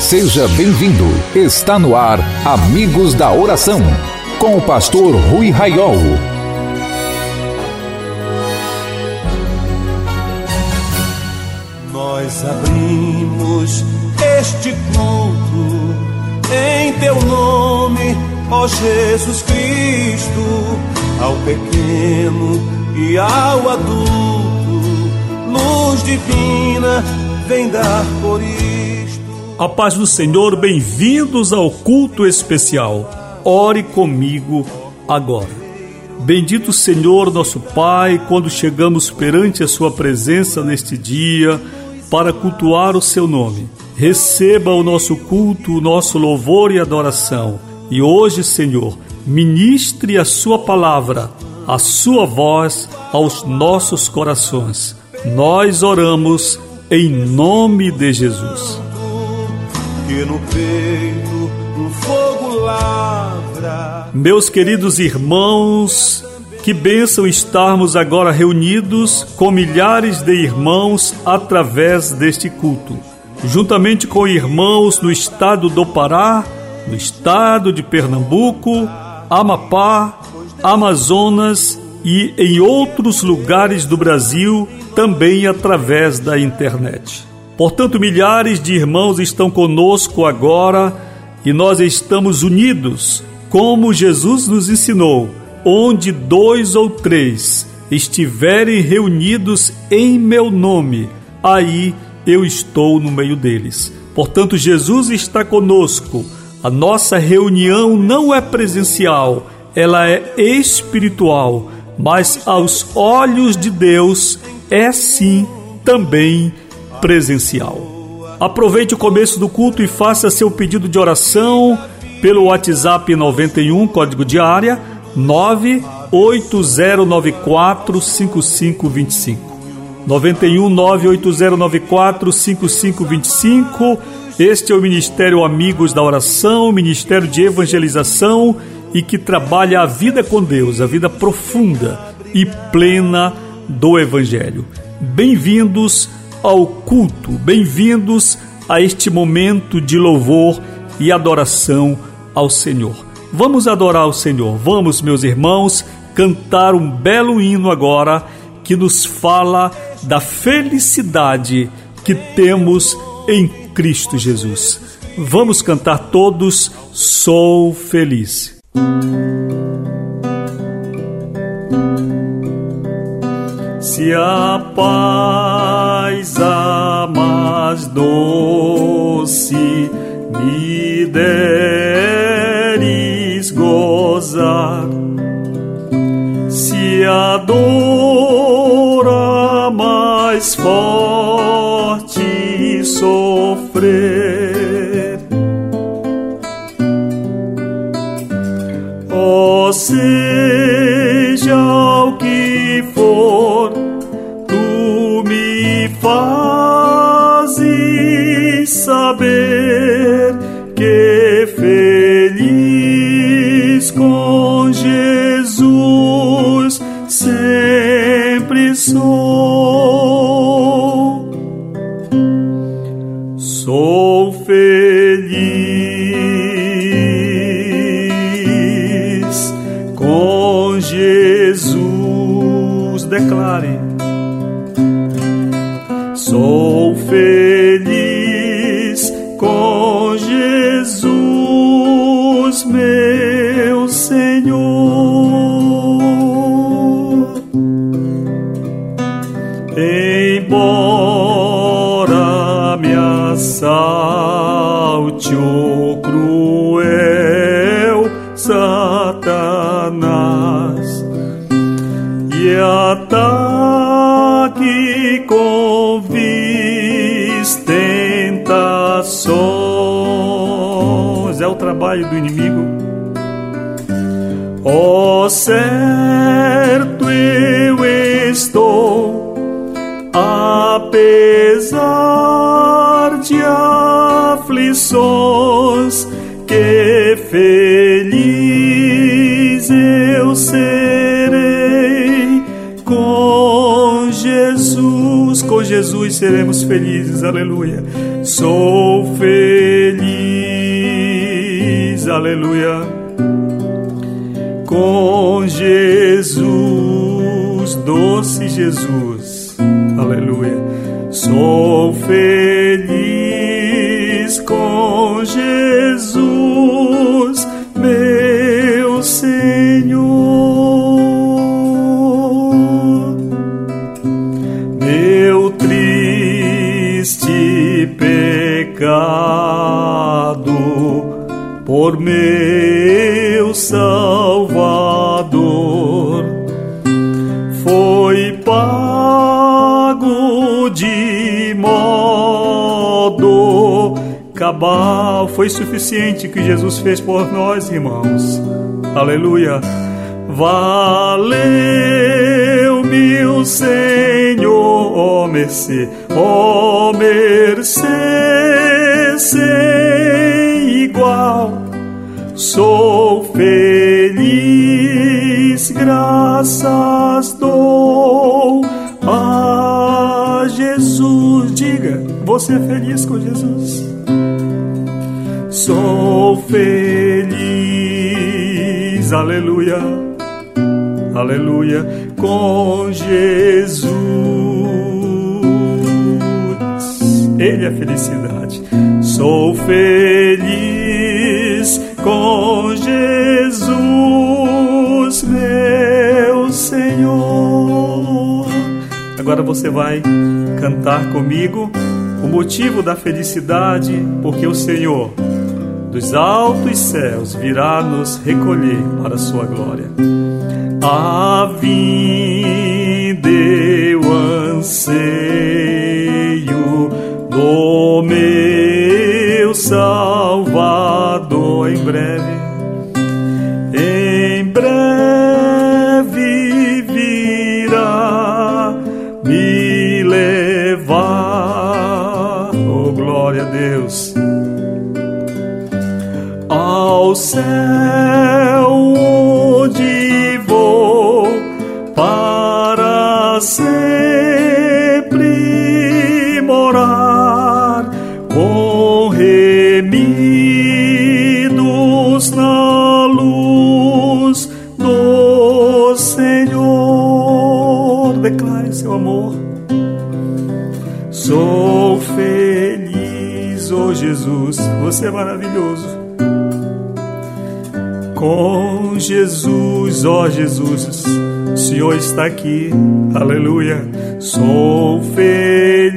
Seja bem-vindo. Está no ar Amigos da Oração, com o pastor Rui Raiol. Nós abrimos este culto em teu nome, ó Jesus Cristo, ao pequeno e ao adulto, luz divina vem dar por isto. A paz do Senhor, bem-vindos ao culto especial. Ore comigo agora. Bendito Senhor, nosso Pai, quando chegamos perante a Sua presença neste dia para cultuar o Seu nome. Receba o nosso culto, o nosso louvor e adoração. E hoje, Senhor, ministre a Sua palavra, a Sua voz aos nossos corações. Nós oramos em nome de Jesus. Que no peito um fogo lavra. Meus queridos irmãos, que bênção estarmos agora reunidos com milhares de irmãos através deste culto. Juntamente com irmãos no estado do Pará, no estado de Pernambuco, Amapá, Amazonas e em outros lugares do Brasil, também através da internet. Portanto, milhares de irmãos estão conosco agora e nós estamos unidos, como Jesus nos ensinou, onde dois ou três estiverem reunidos em meu nome, aí eu estou no meio deles. Portanto, Jesus está conosco. A nossa reunião não é presencial, ela é espiritual, mas aos olhos de Deus é sim também presencial. Aproveite o começo do culto e faça seu pedido de oração pelo WhatsApp 91 código de área 98094 5525. 91 98094 5525. Este é o Ministério Amigos da Oração, Ministério de Evangelização e que trabalha a vida com Deus, a vida profunda e plena do Evangelho. Bem-vindos ao culto, bem-vindos a este momento de louvor e adoração ao Senhor. Vamos adorar o Senhor, vamos, meus irmãos, cantar um belo hino agora que nos fala da felicidade que temos em Cristo Jesus. Vamos cantar todos, sou feliz. Se a paz a mais doce me deres gozar, se a dor a mais forte É o trabalho do inimigo. Ó certo eu estou, apesar de aflições, que feliz eu serei com Jesus com Jesus seremos felizes, aleluia. Sou aleluia. Com Jesus, doce Jesus, aleluia. Sou feliz com Jesus, por meu Salvador foi pago de modo cabal. Foi suficiente que Jesus fez por nós, irmãos. Aleluia. Valeu-me o Senhor, ó oh, mercê, ó oh, mercê sem igual Sou feliz, graças dou a Jesus. Diga, você é feliz com Jesus? Sou feliz, aleluia, aleluia, com Jesus. Ele é felicidade. Sou feliz com Jesus, meu Senhor. Agora você vai cantar comigo o motivo da felicidade, porque o Senhor dos altos céus virá nos recolher para a sua glória. A vinda eu anseio do meu Salvador em breve, em breve virá me levar, oh glória a Deus, ao céu amor. Sou feliz, oh Jesus, você é maravilhoso. Com Jesus, ó oh Jesus, o Senhor está aqui, aleluia. Sou feliz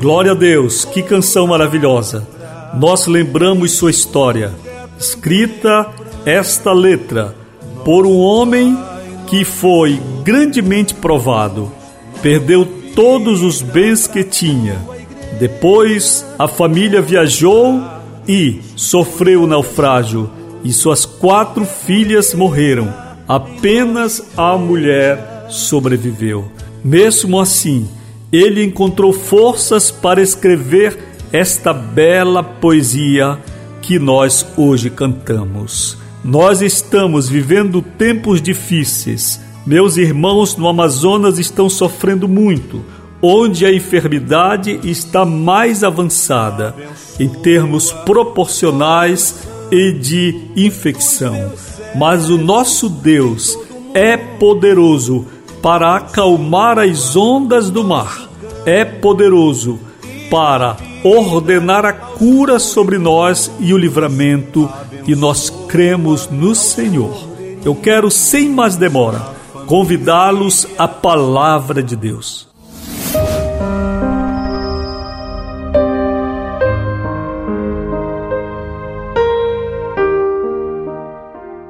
Glória a Deus, que canção maravilhosa. Nós lembramos sua história, escrita esta letra por um homem que foi grandemente provado, perdeu todos os bens que tinha. Depois a família viajou e sofreu o naufrágio, e suas quatro filhas morreram. Apenas a mulher sobreviveu. Mesmo assim, ele encontrou forças para escrever esta bela poesia que nós hoje cantamos. Nós estamos vivendo tempos difíceis. Meus irmãos no Amazonas estão sofrendo muito, onde a enfermidade está mais avançada em termos proporcionais e de infecção. Mas o nosso Deus é poderoso para acalmar as ondas do mar. É poderoso para ordenar a cura sobre nós e o livramento, e nós cremos no Senhor. Eu quero, sem mais demora, convidá-los à palavra de Deus.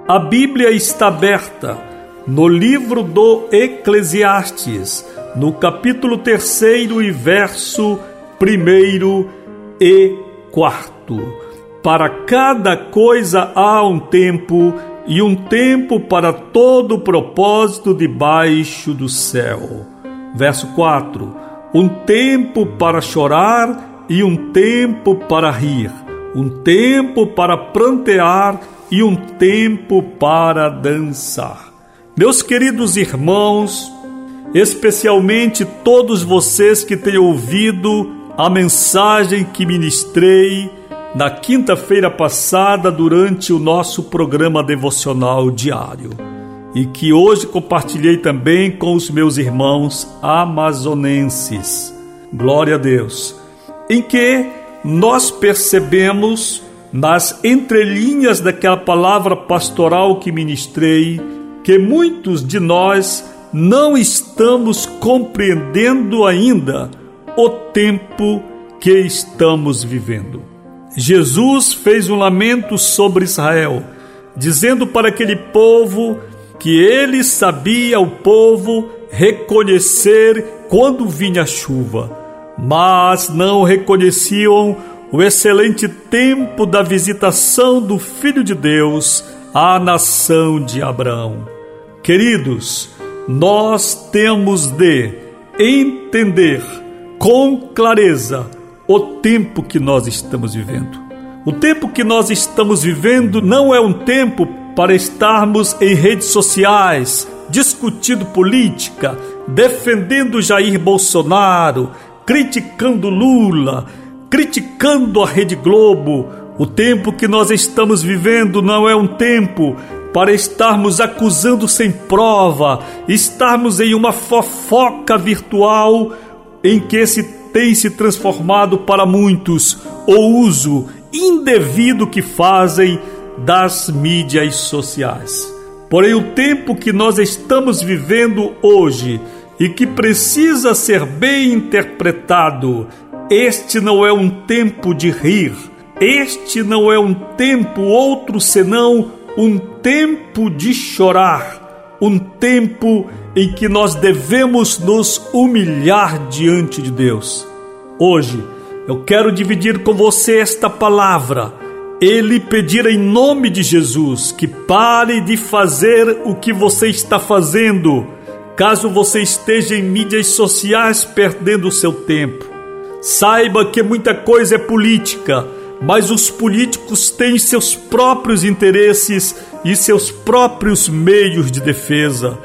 A Bíblia está aberta no livro do Eclesiastes, no capítulo 3 e verso 1 e 4. Para cada coisa há um tempo, e um tempo para todo o propósito debaixo do céu. Verso 4: Um tempo para chorar e um tempo para rir, um tempo para prantear e um tempo para dançar. Meus queridos irmãos, especialmente todos vocês que têm ouvido a mensagem que ministrei na quinta-feira passada durante o nosso programa devocional diário e que hoje compartilhei também com os meus irmãos amazonenses. Glória a Deus. Em que nós percebemos nas entrelinhas daquela palavra pastoral que ministrei que muitos de nós não estamos compreendendo ainda o tempo que estamos vivendo. Jesus fez um lamento sobre Israel, dizendo para aquele povo que ele sabia o povo reconhecer quando vinha a chuva, mas não reconheciam o excelente tempo da visitação do Filho de Deus à nação de Abraão. Queridos, nós temos de entender com clareza o tempo que nós estamos vivendo. O tempo que nós estamos vivendo não é um tempo para estarmos em redes sociais discutindo política, defendendo Jair Bolsonaro, criticando Lula, criticando a Rede Globo. O tempo que nós estamos vivendo não é um tempo para estarmos acusando sem prova, estarmos em uma fofoca virtual em que se tem se transformado para muitos o uso indevido que fazem das mídias sociais. Porém, o tempo que nós estamos vivendo hoje e que precisa ser bem interpretado este não é um tempo de rir, este não é um tempo outro senão um tempo de chorar, um tempo em que nós devemos nos humilhar diante de Deus. Hoje, eu quero dividir com você esta palavra. Ele pedir em nome de Jesus que pare de fazer o que você está fazendo, caso você esteja em mídias sociais perdendo o seu tempo Saiba que muita coisa é política, mas os políticos têm seus próprios interesses e seus próprios meios de defesa.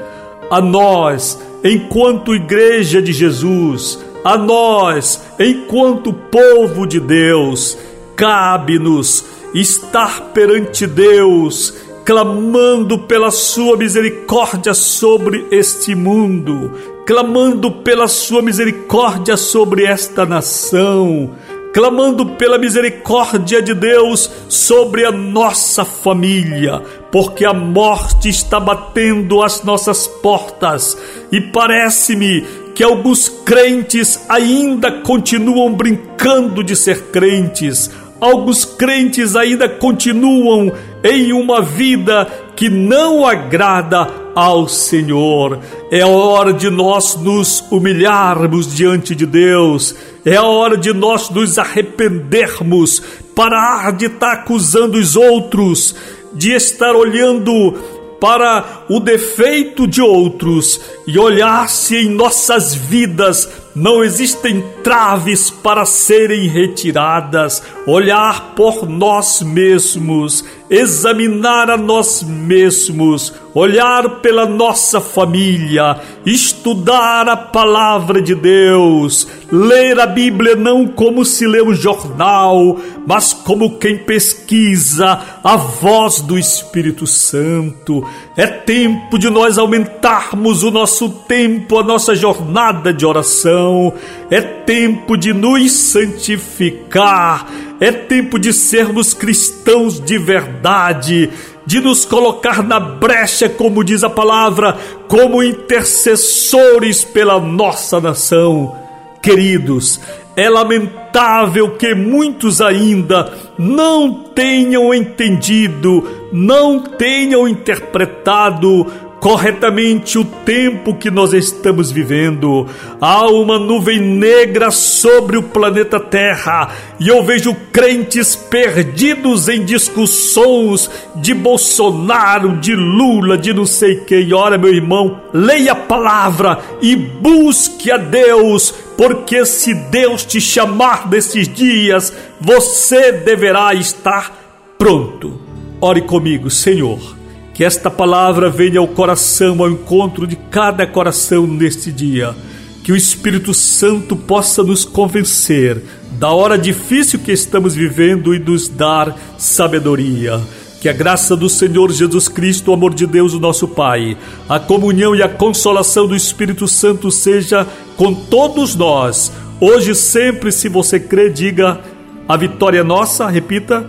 A nós, enquanto Igreja de Jesus, a nós, enquanto povo de Deus, cabe-nos estar perante Deus, clamando pela Sua misericórdia sobre este mundo, clamando pela sua misericórdia sobre esta nação, clamando pela misericórdia de Deus sobre a nossa família, porque a morte está batendo às nossas portas e parece-me que alguns crentes ainda continuam brincando de ser crentes. Alguns crentes ainda continuam em uma vida que não agrada ao Senhor. É hora de nós nos humilharmos diante de Deus. É hora de nós nos arrependermos, parar de estar acusando os outros, de estar olhando para o defeito de outros e olhar se em nossas vidas não existem traves para serem retiradas, olhar por nós mesmos, examinar a nós mesmos, olhar pela nossa família, estudar a palavra de Deus, ler a Bíblia não como se lê um jornal, mas como quem pesquisa a voz do Espírito Santo. É tempo de nós aumentarmos o nosso tempo, a nossa jornada de oração. É tempo de nos santificar. É tempo de sermos cristãos de verdade, de nos colocar na brecha, como diz a palavra, como intercessores pela nossa nação. Queridos, é lamentável que muitos ainda não tenham entendido, não tenham interpretado corretamente o tempo que nós estamos vivendo. Há uma nuvem negra sobre o planeta Terra e eu vejo crentes perdidos em discussões de Bolsonaro, de Lula, de não sei quem. Ora, meu irmão, leia a palavra e busque a Deus, porque se Deus te chamar desses dias, você deverá estar pronto. Ore comigo, Senhor que esta palavra venha ao coração, ao encontro de cada coração neste dia. Que o Espírito Santo possa nos convencer da hora difícil que estamos vivendo e nos dar sabedoria. Que a graça do Senhor Jesus Cristo, o amor de Deus, o nosso Pai, a comunhão e a consolação do Espírito Santo seja com todos nós, hoje sempre. Se você crê, diga: a vitória é nossa, repita,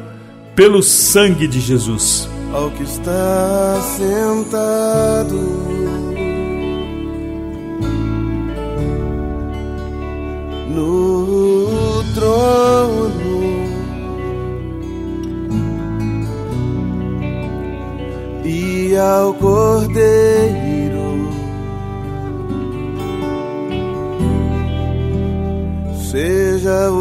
pelo sangue de Jesus ao que está sentado. No trono e ao cordeiro seja o